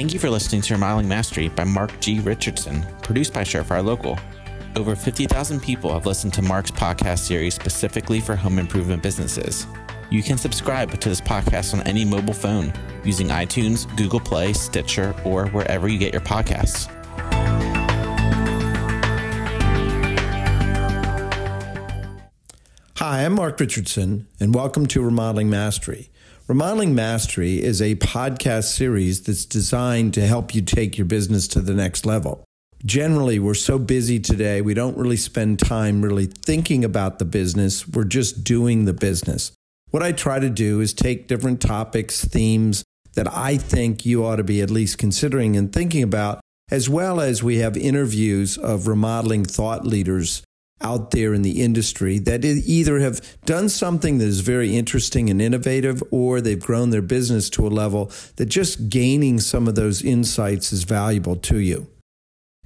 Thank you for listening to Remodeling Mastery by Mark G. Richardson, produced by Surefire Local. Over 50,000 people have listened to Mark's podcast series specifically for home improvement businesses. You can subscribe to this podcast on any mobile phone using iTunes, Google Play, Stitcher, or wherever you get your podcasts. Hi, I'm Mark Richardson, and welcome to Remodeling Mastery. Remodeling Mastery is a podcast series that's designed to help you take your business to the next level. Generally, we're so busy today, we don't really spend time really thinking about the business. We're just doing the business. What I try to do is take different topics, themes that I think you ought to be at least considering and thinking about, as well as we have interviews of remodeling thought leaders out there in the industry that either have done something that is very interesting and innovative or they've grown their business to a level that just gaining some of those insights is valuable to you.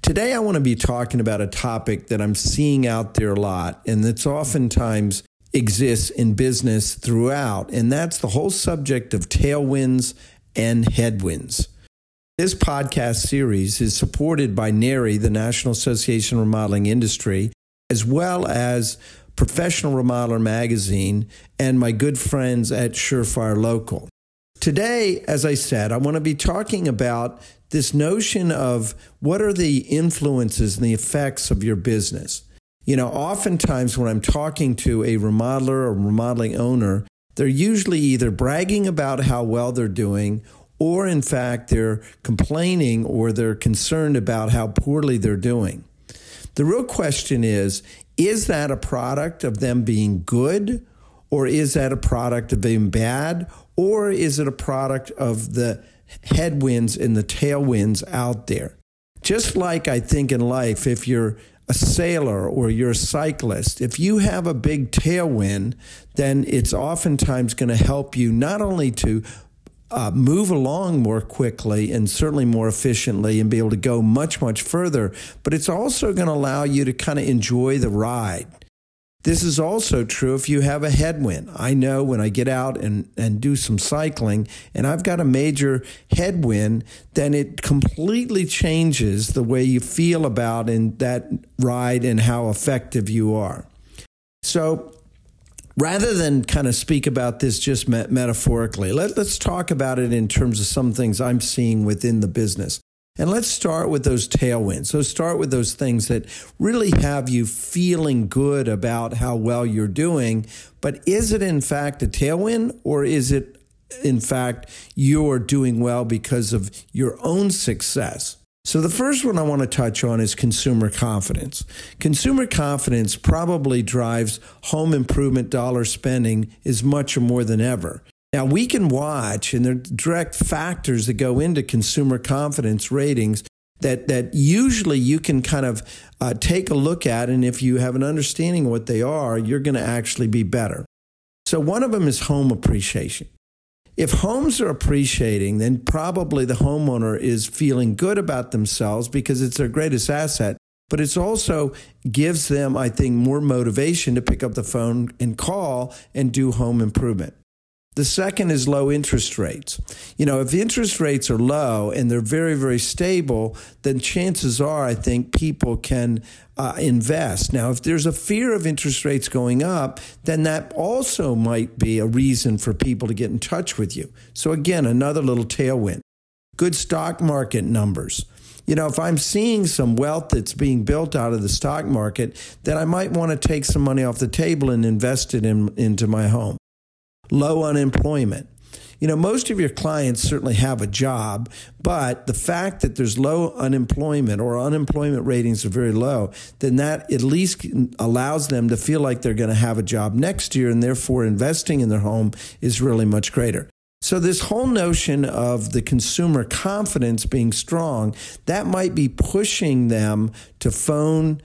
Today, I want to be talking about a topic that I'm seeing out there a lot and that's oftentimes exists in business throughout, and that's the whole subject of tailwinds and headwinds. This podcast series is supported by NARI, the National Association of Remodeling Industry, as well as Professional Remodeler Magazine and my good friends at Surefire Local. Today, as I said, I want to be talking about this notion of what are the influences and the effects of your business. You know, oftentimes when I'm talking to a remodeler or remodeling owner, they're usually either bragging about how well they're doing or in fact they're complaining or they're concerned about how poorly they're doing. The real question is is that a product of them being good, or is that a product of being bad, or is it a product of the headwinds and the tailwinds out there? Just like I think in life, if you're a sailor or you're a cyclist, if you have a big tailwind, then it's oftentimes going to help you not only to uh, move along more quickly and certainly more efficiently and be able to go much, much further. But it's also going to allow you to kind of enjoy the ride. This is also true if you have a headwind. I know when I get out and, and do some cycling and I've got a major headwind, then it completely changes the way you feel about in that ride and how effective you are. So rather than kind of speak about this just met- metaphorically, let, let's talk about it in terms of some things I'm seeing within the business. And let's start with those tailwinds. So start with those things that really have you feeling good about how well you're doing. But is it in fact a tailwind or is it in fact you're doing well because of your own success? So, the first one I want to touch on is consumer confidence. Consumer confidence probably drives home improvement dollar spending as much or more than ever. Now, we can watch, and there are direct factors that go into consumer confidence ratings that, that usually you can kind of uh, take a look at. And if you have an understanding of what they are, you're going to actually be better. So, one of them is home appreciation. If homes are appreciating, then probably the homeowner is feeling good about themselves because it's their greatest asset. But it also gives them, I think, more motivation to pick up the phone and call and do home improvement. The second is low interest rates. You know, if interest rates are low and they're very, very stable, then chances are I think people can uh, invest. Now, if there's a fear of interest rates going up, then that also might be a reason for people to get in touch with you. So, again, another little tailwind. Good stock market numbers. You know, if I'm seeing some wealth that's being built out of the stock market, then I might want to take some money off the table and invest it in, into my home low unemployment. You know, most of your clients certainly have a job, but the fact that there's low unemployment or unemployment ratings are very low, then that at least allows them to feel like they're going to have a job next year and therefore investing in their home is really much greater. So this whole notion of the consumer confidence being strong, that might be pushing them to phone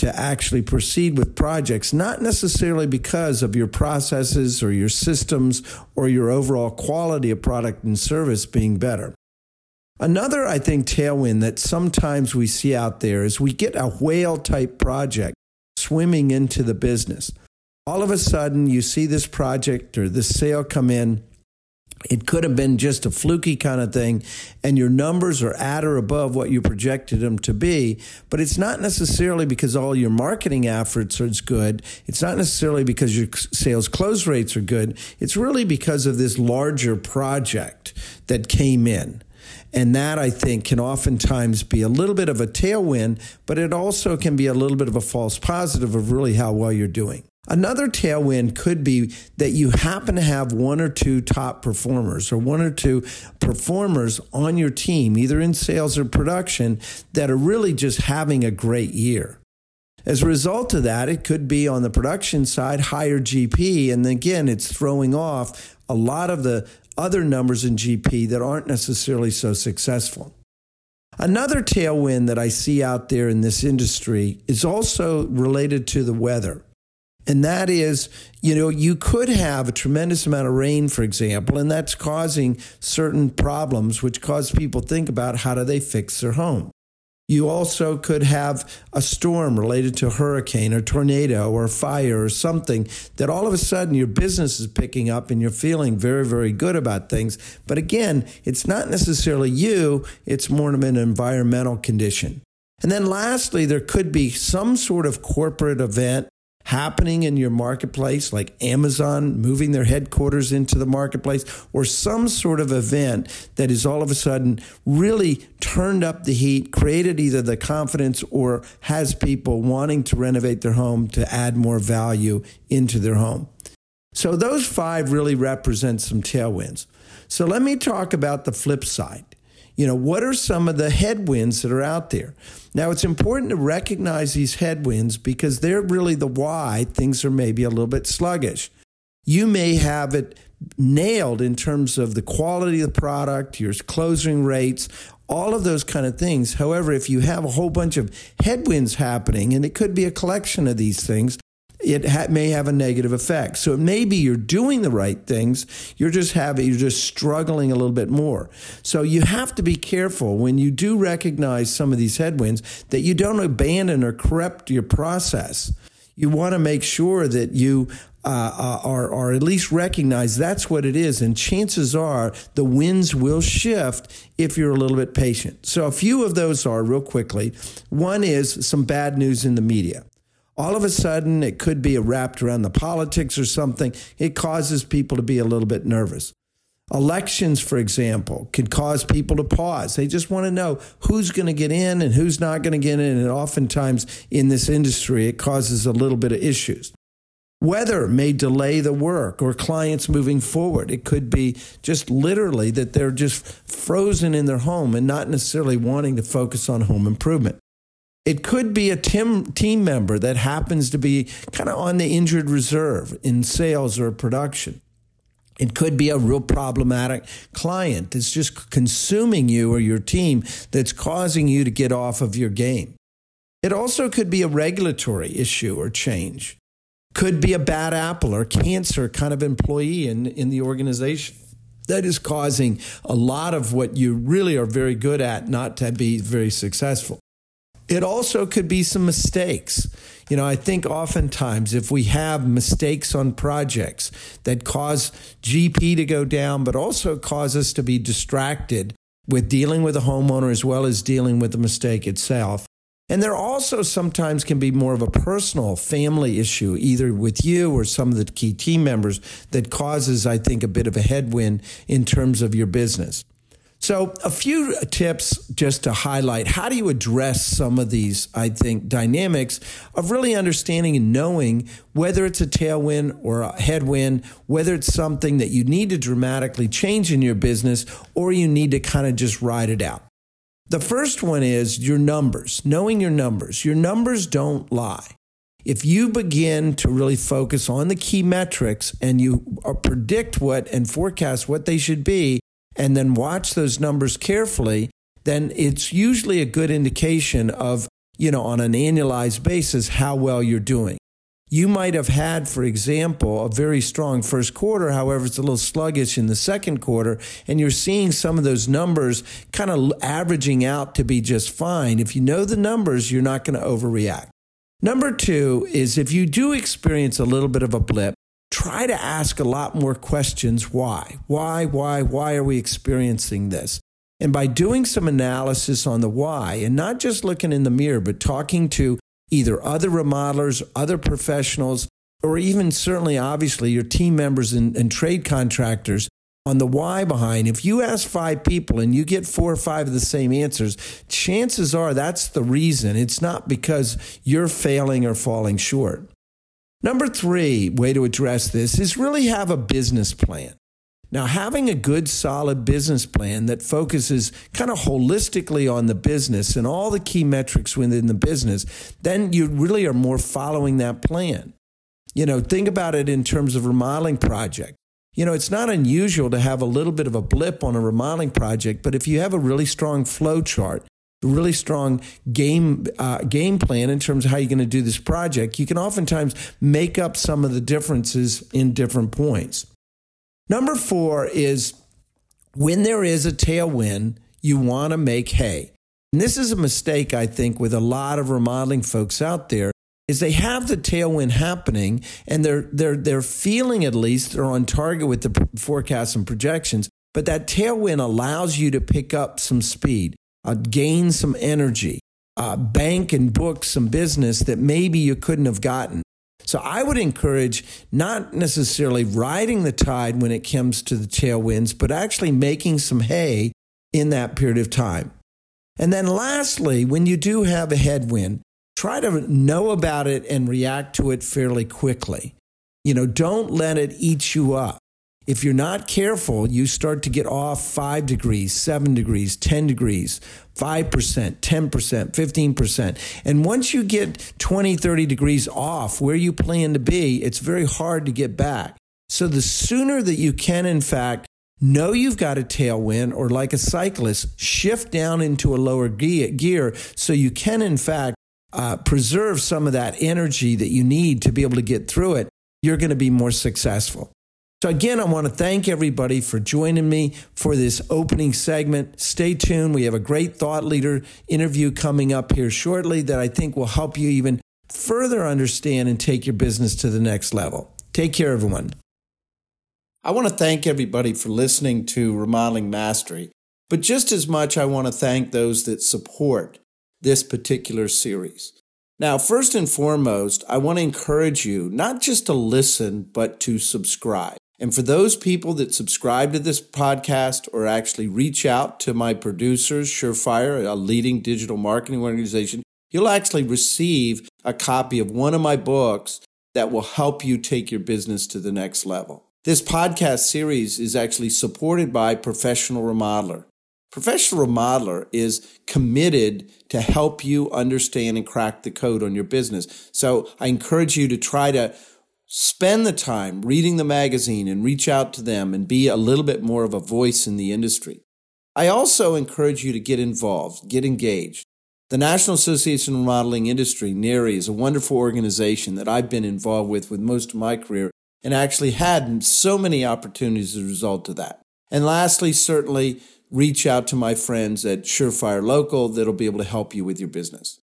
to actually proceed with projects, not necessarily because of your processes or your systems or your overall quality of product and service being better. Another, I think, tailwind that sometimes we see out there is we get a whale type project swimming into the business. All of a sudden, you see this project or this sale come in, It could have been just a fluky kind of thing, and your numbers are at or above what you projected them to be. But it's not necessarily because all your marketing efforts are good. It's not necessarily because your sales close rates are good. It's really because of this larger project that came in. And that I think can oftentimes be a little bit of a tailwind, but it also can be a little bit of a false positive of really how well you're doing. Another tailwind could be that you happen to have one or two top performers or one or two performers on your team, either in sales or production, that are really just having a great year. As a result of that, it could be on the production side, higher GP. And again, it's throwing off a lot of the other numbers in GP that aren't necessarily so successful. Another tailwind that I see out there in this industry is also related to the weather. And that is, you know, you could have a tremendous amount of rain, for example, and that's causing certain problems, which cause people think about how do they fix their home. You also could have a storm related to a hurricane or tornado or fire or something that all of a sudden your business is picking up and you're feeling very, very good about things. But again, it's not necessarily you, it's more of an environmental condition. And then lastly, there could be some sort of corporate event happening in your marketplace, like Amazon moving their headquarters into the marketplace, or some sort of event that is all of a sudden really turned up the heat, created either the confidence or has people wanting to renovate their home to add more value into their home. So those five really represent some tailwinds. So let me talk about the flip side. You know, what are some of the headwinds that are out there? Now, it's important to recognize these headwinds because they're really the why things are maybe a little bit sluggish. You may have it nailed in terms of the quality of the product, your closing rates, all of those kind of things. However, if you have a whole bunch of headwinds happening, and it could be a collection of these things, it ha- may have a negative effect. So it may be you're doing the right things, you're just having you're just struggling a little bit more. So you have to be careful when you do recognize some of these headwinds that you don't abandon or corrupt your process. You want to make sure that you uh, uh, are, are at least recognize that's what it is. And chances are the winds will shift if you're a little bit patient. So a few of those are real quickly. One is some bad news in the media all of a sudden it could be wrapped around the politics or something. It causes people to be a little bit nervous. Elections, for example, can cause people to pause. They just want to know who's going to get in and who's not going to get in. And oftentimes in this industry, it causes a little bit of issues. Weather may delay the work or clients moving forward. It could be just literally that they're just frozen in their home and not necessarily wanting to focus on home improvement. It could be a team, team member that happens to be kind of on the injured reserve in sales or production. It could be a real problematic client that's just consuming you or your team that's causing you to get off of your game. It also could be a regulatory issue or change. Could be a bad apple or cancer kind of employee in, in the organization that is causing a lot of what you really are very good at not to be very successful. It also could be some mistakes. You know, I think oftentimes if we have mistakes on projects that cause GP to go down, but also cause us to be distracted with dealing with the homeowner as well as dealing with the mistake itself. And there also sometimes can be more of a personal family issue, either with you or some of the key team members, that causes, I think, a bit of a headwind in terms of your business. So, a few tips just to highlight how do you address some of these, I think, dynamics of really understanding and knowing whether it's a tailwind or a headwind, whether it's something that you need to dramatically change in your business or you need to kind of just ride it out. The first one is your numbers, knowing your numbers. Your numbers don't lie. If you begin to really focus on the key metrics and you uh, predict what and forecast what they should be, and then watch those numbers carefully, then it's usually a good indication of, you know, on an annualized basis, how well you're doing. You might have had, for example, a very strong first quarter. However, it's a little sluggish in the second quarter, and you're seeing some of those numbers kind of averaging out to be just fine. If you know the numbers, you're not going to overreact. Number two is if you do experience a little bit of a blip, try to ask a lot more questions. Why? Why, why, why are we experiencing this? And by doing some analysis on the why, and not just looking in the mirror, but talking to either other remodelers, other professionals, or even certainly, obviously, your team members and, and trade contractors on the why behind. If you ask five people and you get four or five of the same answers, chances are that's the reason. It's not because you're failing or falling short. Number three way to address this is really have a business plan. Now, having a good, solid business plan that focuses kind of holistically on the business and all the key metrics within the business, then you really are more following that plan. You know, think about it in terms of remodeling project. You know, it's not unusual to have a little bit of a blip on a remodeling project, but if you have a really strong flow chart, really strong game uh, game plan in terms of how you're going to do this project, you can oftentimes make up some of the differences in different points. Number four is when there is a tailwind, you want to make hay. And this is a mistake, I think, with a lot of remodeling folks out there is they have the tailwind happening and they're they're they're feeling at least they're on target with the forecasts and projections but that tailwind allows you to pick up some speed uh, gain some energy uh, bank and book some business that maybe you couldn't have gotten so i would encourage not necessarily riding the tide when it comes to the tailwinds but actually making some hay in that period of time and then lastly when you do have a headwind try to know about it and react to it fairly quickly. You know, don't let it eat you up. If you're not careful, you start to get off five degrees, seven degrees, 10 degrees, 5%, 10%, 15%. And once you get 20, 30 degrees off where you plan to be, it's very hard to get back. So the sooner that you can, in fact, know you've got a tailwind or like a cyclist, shift down into a lower gear so you can, in fact, uh, preserve some of that energy that you need to be able to get through it, you're going to be more successful. So, again, I want to thank everybody for joining me for this opening segment. Stay tuned. We have a great thought leader interview coming up here shortly that I think will help you even further understand and take your business to the next level. Take care, everyone. I want to thank everybody for listening to Remodeling Mastery, but just as much, I want to thank those that support this particular series. Now, first and foremost, I want to encourage you not just to listen, but to subscribe. And for those people that subscribe to this podcast or actually reach out to my producers, Surefire, a leading digital marketing organization, you'll actually receive a copy of one of my books that will help you take your business to the next level. This podcast series is actually supported by Professional Remodeler. Professional remodeler is committed to help you understand and crack the code on your business. So I encourage you to try to spend the time reading the magazine and reach out to them and be a little bit more of a voice in the industry. I also encourage you to get involved, get engaged. The National Association of Remodeling Industry, NARI, is a wonderful organization that I've been involved with with most of my career and actually had so many opportunities as a result of that. And lastly, certainly reach out to my friends at Surefire Local that'll be able to help you with your business.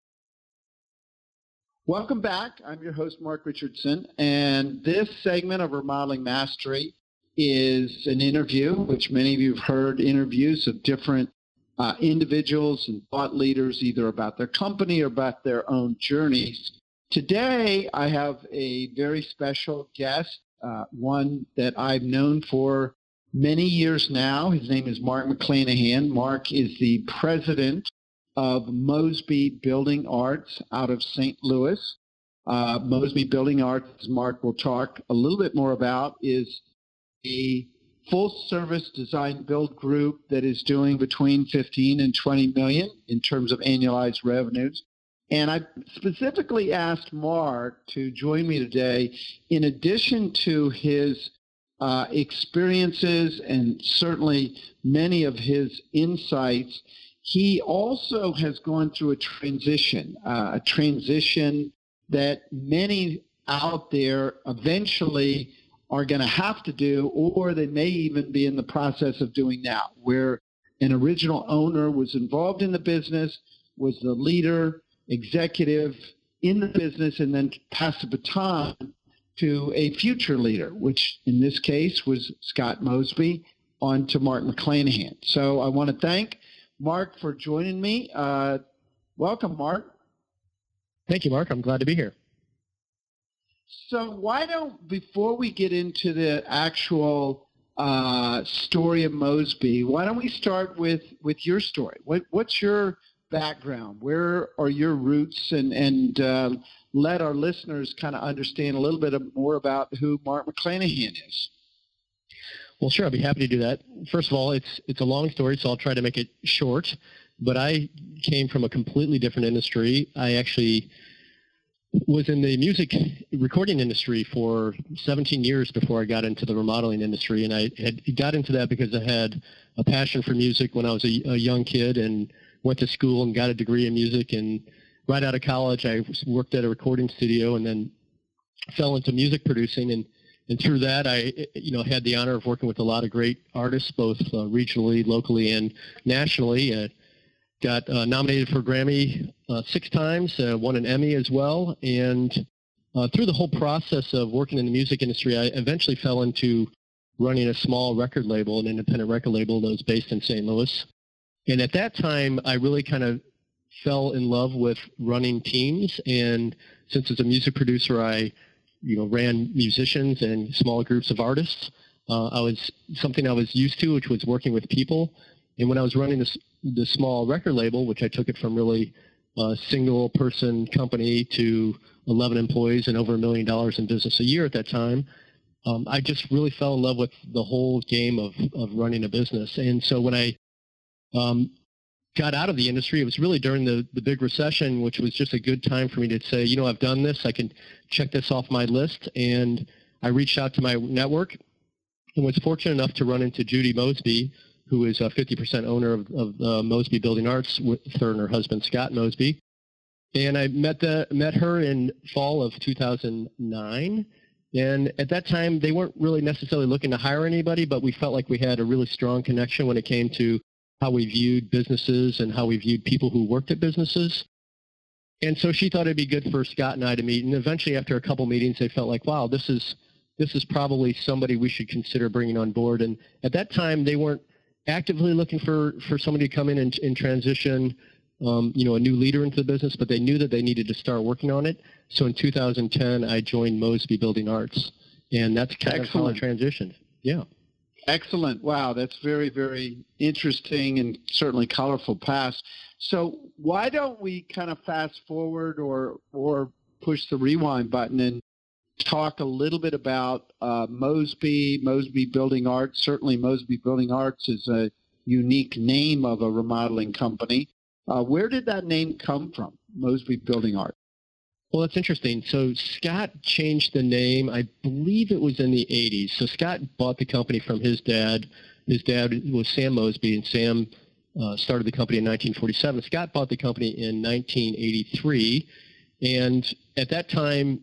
Welcome back. I'm your host, Mark Richardson, and this segment of Remodeling Mastery is an interview, which many of you have heard interviews of different uh, individuals and thought leaders, either about their company or about their own journeys. Today, I have a very special guest, uh, one that I've known for many years now. His name is Mark McClanahan. Mark is the president of Mosby Building Arts out of St. Louis. Uh, Mosby Building Arts, as Mark will talk a little bit more about, is a full-service design build group that is doing between 15 and 20 million in terms of annualized revenues. And I specifically asked Mark to join me today in addition to his uh, experiences and certainly many of his insights, he also has gone through a transition, uh, a transition that many out there eventually are going to have to do, or they may even be in the process of doing now, where an original owner was involved in the business, was the leader, executive in the business, and then passed the baton to a future leader, which in this case was Scott Mosby, on to Mark McClanahan. So I want to thank Mark for joining me. Uh, welcome, Mark. Thank you, Mark. I'm glad to be here. So why don't, before we get into the actual uh, story of Mosby, why don't we start with, with your story? What, what's your background? Where are your roots? And, and uh, let our listeners kind of understand a little bit more about who Mark McClanahan is. Well, sure, I'd be happy to do that. First of all, it's it's a long story, so I'll try to make it short. But I came from a completely different industry. I actually was in the music recording industry for 17 years before I got into the remodeling industry, and I had got into that because I had a passion for music when I was a, a young kid and went to school and got a degree in music. And right out of college, I worked at a recording studio and then fell into music producing and and through that, I you know had the honor of working with a lot of great artists, both uh, regionally, locally, and nationally. Uh, got uh, nominated for Grammy uh, six times, uh, won an Emmy as well, and uh, through the whole process of working in the music industry, I eventually fell into running a small record label, an independent record label that was based in St. Louis. And at that time, I really kind of fell in love with running teams. And since as a music producer, I you know, ran musicians and small groups of artists. Uh, I was something I was used to, which was working with people. And when I was running this the small record label, which I took it from really a single person company to 11 employees and over a million dollars in business a year at that time, um, I just really fell in love with the whole game of, of running a business. And so when I um, got out of the industry, it was really during the, the big recession, which was just a good time for me to say, you know, I've done this. I can check this off my list. And I reached out to my network and was fortunate enough to run into Judy Mosby, who is a 50% owner of, of uh, Mosby Building Arts with her and her husband, Scott Mosby. And I met, the, met her in fall of 2009. And at that time, they weren't really necessarily looking to hire anybody, but we felt like we had a really strong connection when it came to how we viewed businesses and how we viewed people who worked at businesses. And so she thought it'd be good for Scott and I to meet. And eventually, after a couple meetings, they felt like, wow, this is this is probably somebody we should consider bringing on board. And at that time, they weren't actively looking for for somebody to come in and, and transition, um, you know, a new leader into the business, but they knew that they needed to start working on it. So in 2010, I joined Mosby Building Arts, and that's kind Excellent. of how I transitioned. Yeah. Excellent. Wow, that's very, very interesting and certainly colorful past. So why don't we kind of fast forward or or push the rewind button and talk a little bit about uh, Mosby, Mosby Building Arts. Certainly, Mosby Building Arts is a unique name of a remodeling company. Uh, where did that name come from, Mosby Building Arts? Well, that's interesting. So Scott changed the name. I believe it was in the 80s. So Scott bought the company from his dad. His dad was Sam Mosby, and Sam uh, started the company in 1947. Scott bought the company in 1983, and at that time,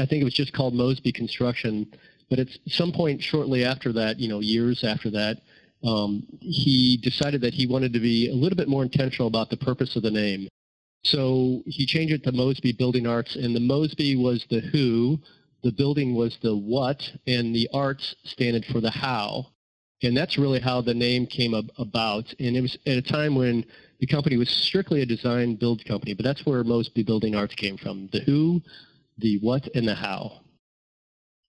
I think it was just called Mosby Construction. But at some point shortly after that, you know, years after that, um, he decided that he wanted to be a little bit more intentional about the purpose of the name. So he changed it to Mosby Building Arts, and the Mosby was the who, the building was the what, and the arts standed for the how. And that's really how the name came ab- about. And it was at a time when the company was strictly a design build company, but that's where Mosby Building Arts came from the who, the what, and the how.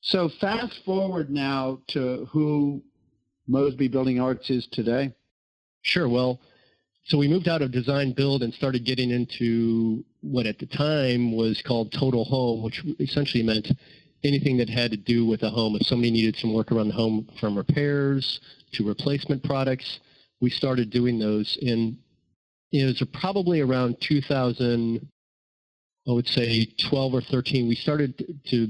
So fast forward now to who Mosby Building Arts is today. Sure. Well, so we moved out of design build and started getting into what at the time was called total home, which essentially meant anything that had to do with a home. If somebody needed some work around the home from repairs to replacement products, we started doing those. And it was probably around 2000, I would say 12 or 13, we started to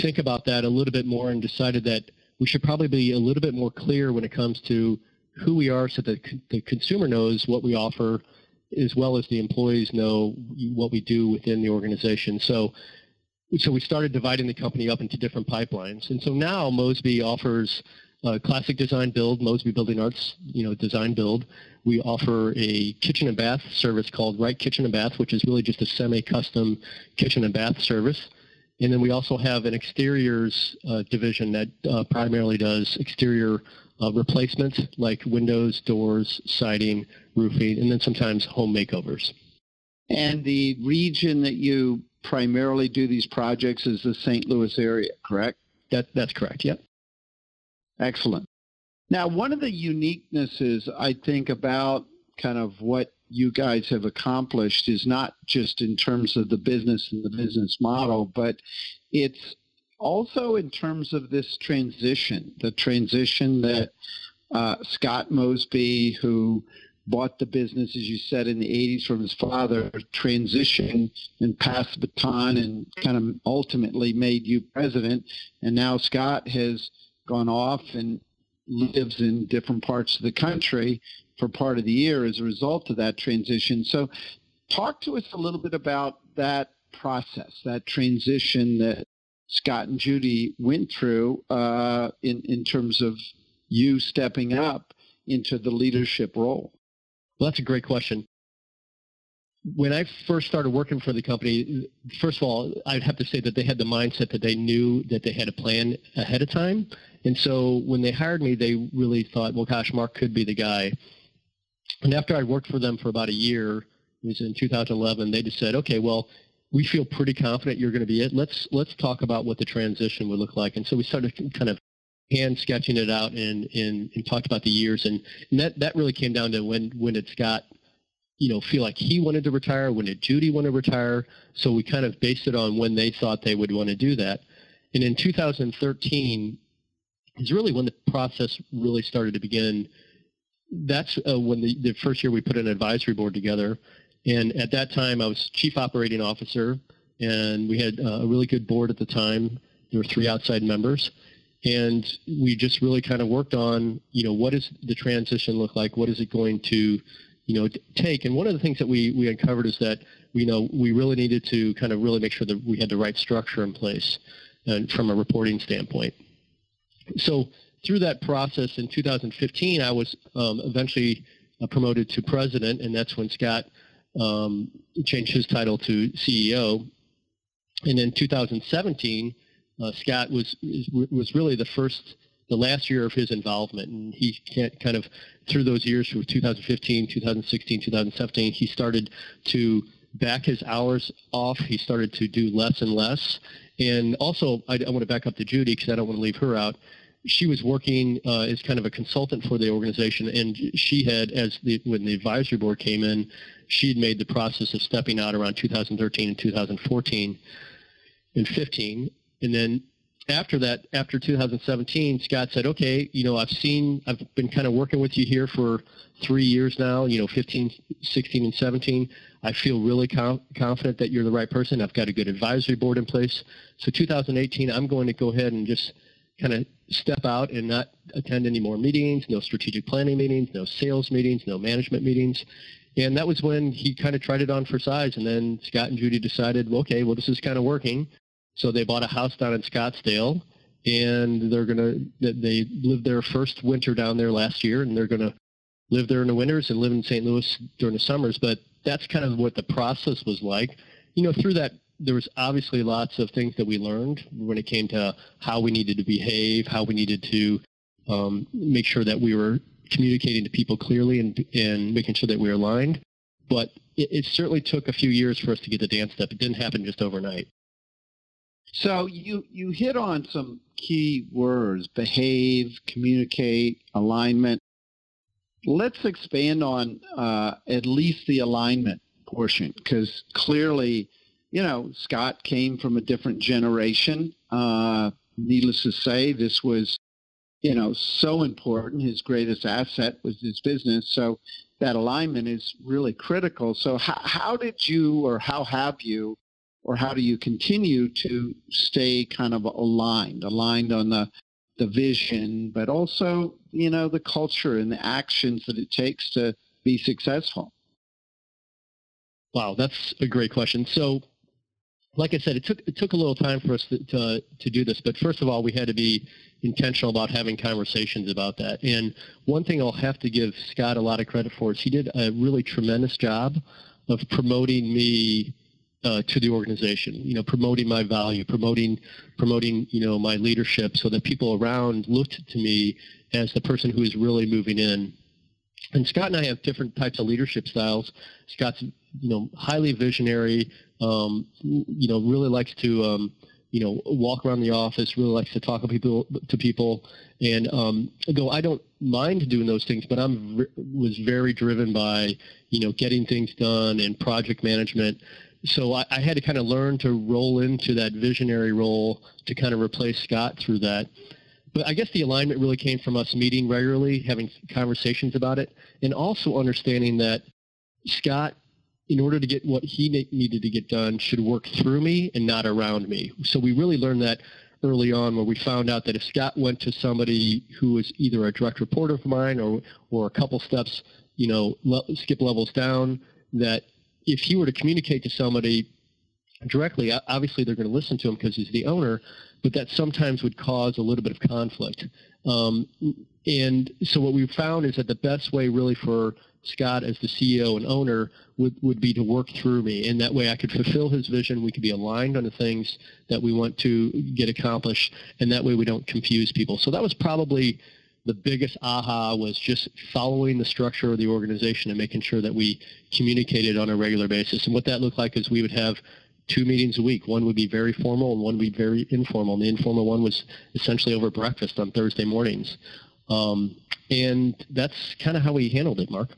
think about that a little bit more and decided that we should probably be a little bit more clear when it comes to who we are so that the consumer knows what we offer as well as the employees know what we do within the organization. So, so we started dividing the company up into different pipelines. And so now Mosby offers uh, classic design build, Mosby Building Arts, you know, design build. We offer a kitchen and bath service called Right Kitchen and Bath, which is really just a semi-custom kitchen and bath service. And then we also have an exteriors uh, division that uh, primarily does exterior uh, replacements like windows, doors, siding, roofing, and then sometimes home makeovers. And the region that you primarily do these projects is the St. Louis area, correct? That, that's correct, yep. Excellent. Now, one of the uniquenesses I think about kind of what you guys have accomplished is not just in terms of the business and the business model, but it's also in terms of this transition, the transition that uh, Scott Mosby, who bought the business, as you said, in the 80s from his father, transitioned and passed the baton and kind of ultimately made you president. And now Scott has gone off and lives in different parts of the country for part of the year as a result of that transition. So talk to us a little bit about that process, that transition that Scott and Judy went through uh, in, in terms of you stepping up into the leadership role. Well, that's a great question. When I first started working for the company, first of all, I'd have to say that they had the mindset that they knew that they had a plan ahead of time. And so when they hired me, they really thought, well, gosh, Mark could be the guy. And after I worked for them for about a year, it was in 2011, they just said, okay, well, we feel pretty confident you're going to be it. Let's let's talk about what the transition would look like. And so we started kind of hand sketching it out and, and, and talked about the years. And, and that, that really came down to when, when did Scott, you know, feel like he wanted to retire? When did Judy want to retire? So we kind of based it on when they thought they would want to do that. And in 2013 is really when the process really started to begin. That's uh, when the, the first year we put an advisory board together. And at that time, I was chief operating officer, and we had uh, a really good board at the time. There were three outside members and we just really kind of worked on, you know, what does the transition look like? What is it going to, you know, take? And one of the things that we, we uncovered is that, you know, we really needed to kind of really make sure that we had the right structure in place and from a reporting standpoint. So through that process in 2015, I was um, eventually uh, promoted to president, and that's when Scott um, changed his title to CEO. And in 2017, uh, Scott was was really the first, the last year of his involvement, and he kind of through those years from 2015, 2016, 2017, he started to back his hours off. He started to do less and less, and also I, I want to back up to Judy because I don't want to leave her out. She was working uh, as kind of a consultant for the organization, and she had, as the when the advisory board came in, she had made the process of stepping out around 2013 and 2014 and 15 and then after that, after 2017, Scott said, okay, you know, I've seen, I've been kind of working with you here for three years now, you know, 15, 16, and 17. I feel really com- confident that you're the right person. I've got a good advisory board in place. So 2018, I'm going to go ahead and just kind of step out and not attend any more meetings, no strategic planning meetings, no sales meetings, no management meetings. And that was when he kind of tried it on for size. And then Scott and Judy decided, well, okay, well, this is kind of working. So they bought a house down in Scottsdale, and they're gonna they lived their first winter down there last year, and they're gonna live there in the winters and live in St. Louis during the summers. But that's kind of what the process was like. You know, through that there was obviously lots of things that we learned when it came to how we needed to behave, how we needed to um, make sure that we were communicating to people clearly and, and making sure that we were aligned. But it, it certainly took a few years for us to get the dance step. It didn't happen just overnight. So you you hit on some key words: behave, communicate, alignment. Let's expand on uh, at least the alignment portion, because clearly, you know, Scott came from a different generation. Uh, needless to say, this was, you know, so important. His greatest asset was his business. So that alignment is really critical. So how, how did you, or how have you, or how do you continue to stay kind of aligned, aligned on the the vision, but also you know the culture and the actions that it takes to be successful? Wow, that's a great question. So, like I said, it took it took a little time for us to, to, to do this, but first of all, we had to be intentional about having conversations about that. And one thing I'll have to give Scott a lot of credit for is he did a really tremendous job of promoting me uh, to the organization. You know, promoting my value, promoting promoting you know my leadership, so that people around looked to me as the person who is really moving in. And Scott and I have different types of leadership styles. Scott's you know highly visionary. Um, you know, really likes to um, you know walk around the office. Really likes to talk to people to people. And um, I don't mind doing those things, but I'm was very driven by you know getting things done and project management so I, I, had to kind of learn to roll into that visionary role to kind of replace Scott through that. But I guess the alignment really came from us meeting regularly, having conversations about it, and also understanding that Scott, in order to get what he needed to get done, should work through me and not around me. So we really learned that early on where we found out that if Scott went to somebody who was either a direct reporter of mine or, or a couple steps, you know, le- skip levels down, that if he were to communicate to somebody directly, obviously they're going to listen to him because he's the owner, but that sometimes would cause a little bit of conflict. Um, and so what we found is that the best way really for Scott as the CEO and owner would, would be to work through me. And that way I could fulfill his vision. We could be aligned on the things that we want to get accomplished. And that way we don't confuse people. So that was probably the biggest aha was just following the structure of the organization and making sure that we communicated on a regular basis. And what that looked like is we would have two meetings a week. One would be very formal and one would be very informal. And the informal one was essentially over breakfast on Thursday mornings. Um, and that's kind of how we handled it, Mark.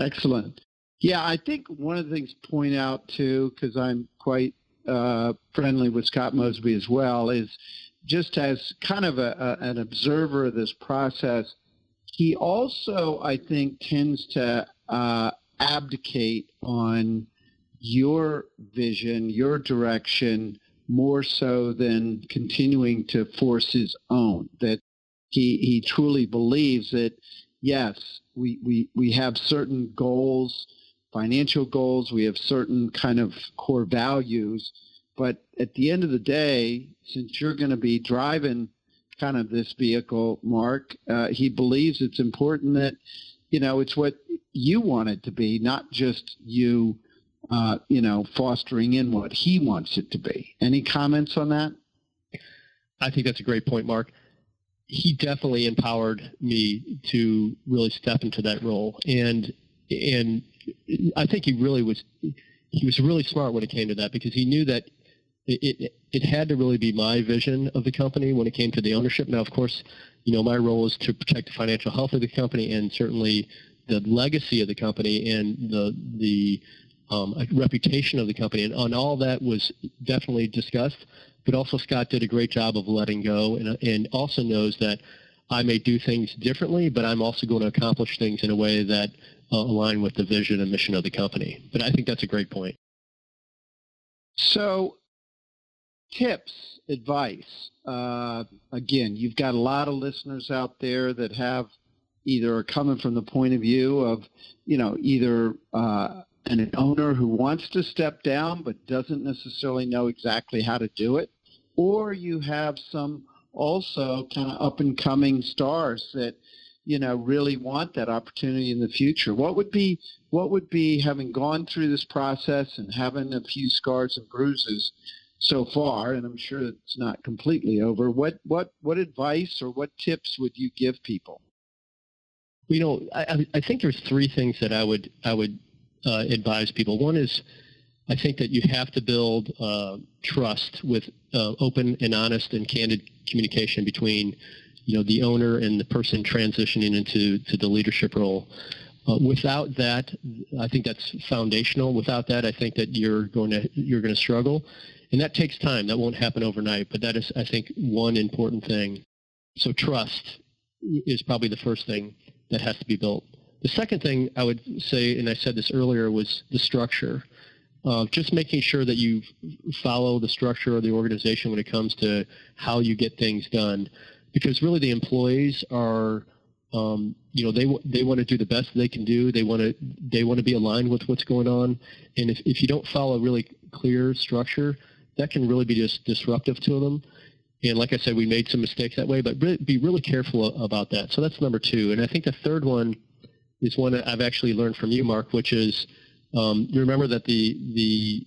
Excellent. Yeah, I think one of the things to point out too, because I'm quite uh, friendly with Scott Mosby as well, is just as kind of a, a, an observer of this process, he also, I think, tends to uh, abdicate on your vision, your direction, more so than continuing to force his own. That he, he truly believes that, yes, we, we, we have certain goals, financial goals, we have certain kind of core values, but at the end of the day, since you're going to be driving kind of this vehicle, Mark, uh, he believes it's important that, you know, it's what you want it to be, not just you, uh, you know, fostering in what he wants it to be. Any comments on that? I think that's a great point, Mark. He definitely empowered me to really step into that role, and and I think he really was he was really smart when it came to that because he knew that it, it, had to really be my vision of the company when it came to the ownership. Now, of course, you know, my role is to protect the financial health of the company and certainly the legacy of the company and the the um, reputation of the company, and, and all that was definitely discussed. But also, Scott did a great job of letting go, and and also knows that I may do things differently, but I'm also going to accomplish things in a way that uh, align with the vision and mission of the company. But I think that's a great point. So tips, advice. Uh, again, you've got a lot of listeners out there that have either are coming from the point of view of, you know, either uh, an owner who wants to step down but doesn't necessarily know exactly how to do it, or you have some also kind of up and coming stars that you know really want that opportunity in the future what would be what would be having gone through this process and having a few scars and bruises so far, and I'm sure it's not completely over. What what what advice or what tips would you give people? You know, I, I think there's three things that I would I would uh, advise people. One is I think that you have to build uh, trust with uh, open and honest and candid communication between you know the owner and the person transitioning into to the leadership role. Uh, without that, I think that's foundational. Without that, I think that you're going to you're going to struggle. And that takes time. That won't happen overnight, but that is, I think, one important thing. So trust is probably the first thing that has to be built. The second thing I would say, and I said this earlier, was the structure. Uh, just making sure that you follow the structure of the organization when it comes to how you get things done, because really the employees are, um, you know, they they want to do the best they can do. They want to they want to be aligned with what's going on, and if if you don't follow a really clear structure, that can really be just disruptive to them. And like I said, we made some mistakes that way, but be really careful about that. So that's number two. And I think the third one is one that I've actually learned from you, Mark, which is um, you remember that the the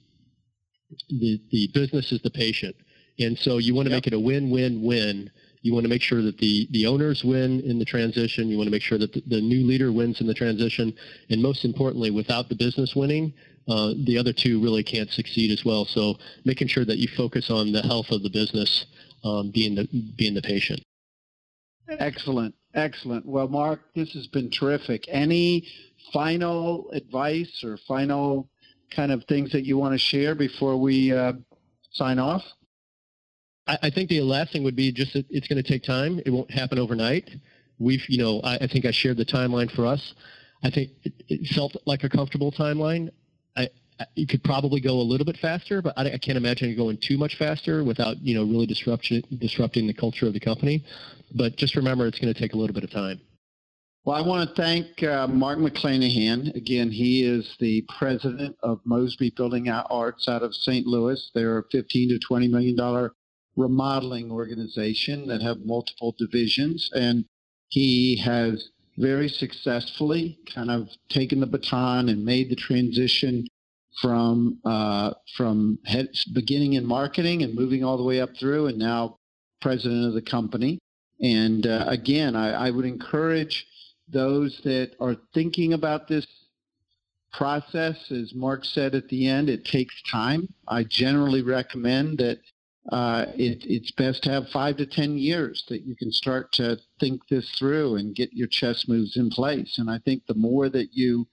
the, the business is the patient. And so you want to yep. make it a win-win-win. You want to make sure that the, the owners win in the transition. You want to make sure that the, the new leader wins in the transition. And most importantly, without the business winning, uh, the other two really can't succeed as well. So making sure that you focus on the health of the business um, being the being the patient. Excellent, excellent. Well, Mark, this has been terrific. Any final advice or final kind of things that you want to share before we uh, sign off? I, I, think the last thing would be just that it's going to take time. It won't happen overnight. We've, you know, I, I think I shared the timeline for us. I think it, it felt like a comfortable timeline. I, you could probably go a little bit faster, but I, I, can't imagine it going too much faster without you know really disruption, disrupting the culture of the company. But just remember, it's going to take a little bit of time. Well, I want to thank uh, Mark McClanahan. Again, he is the president of Mosby Building Arts out of St. Louis. They're a 15 to 20 million dollar remodeling organization that have multiple divisions, and he has very successfully kind of taken the baton and made the transition from uh, from head, beginning in marketing and moving all the way up through, and now president of the company. And uh, again, I, I would encourage those that are thinking about this process, as Mark said at the end, it takes time. I generally recommend that uh, it, it's best to have five to ten years that you can start to think this through and get your chess moves in place. And I think the more that you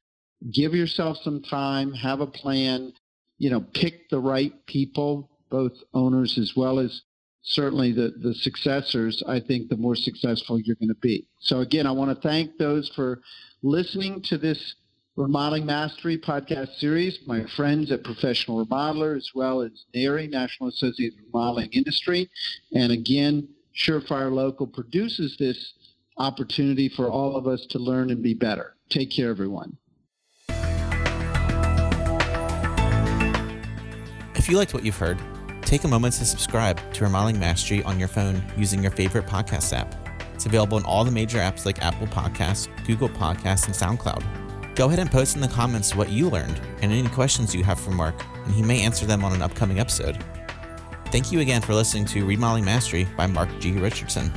give yourself some time, have a plan, you know, pick the right people, both owners as well as certainly the, the successors, I think the more successful you're going to be. So again, I want to thank those for listening to this Remodeling Mastery podcast series, my friends at Professional Remodeler, as well as NARI, National Association of Remodeling Industry. And again, Surefire Local produces this opportunity for all of us to learn and be better. Take care, everyone. If you liked what you've heard, take a moment to subscribe to Remodeling Mastery on your phone using your favorite podcast app. It's available in all the major apps like Apple Podcasts, Google Podcasts, and SoundCloud. Go ahead and post in the comments what you learned and any questions you have for Mark, and he may answer them on an upcoming episode. Thank you again for listening to Remodeling Mastery by Mark G. Richardson.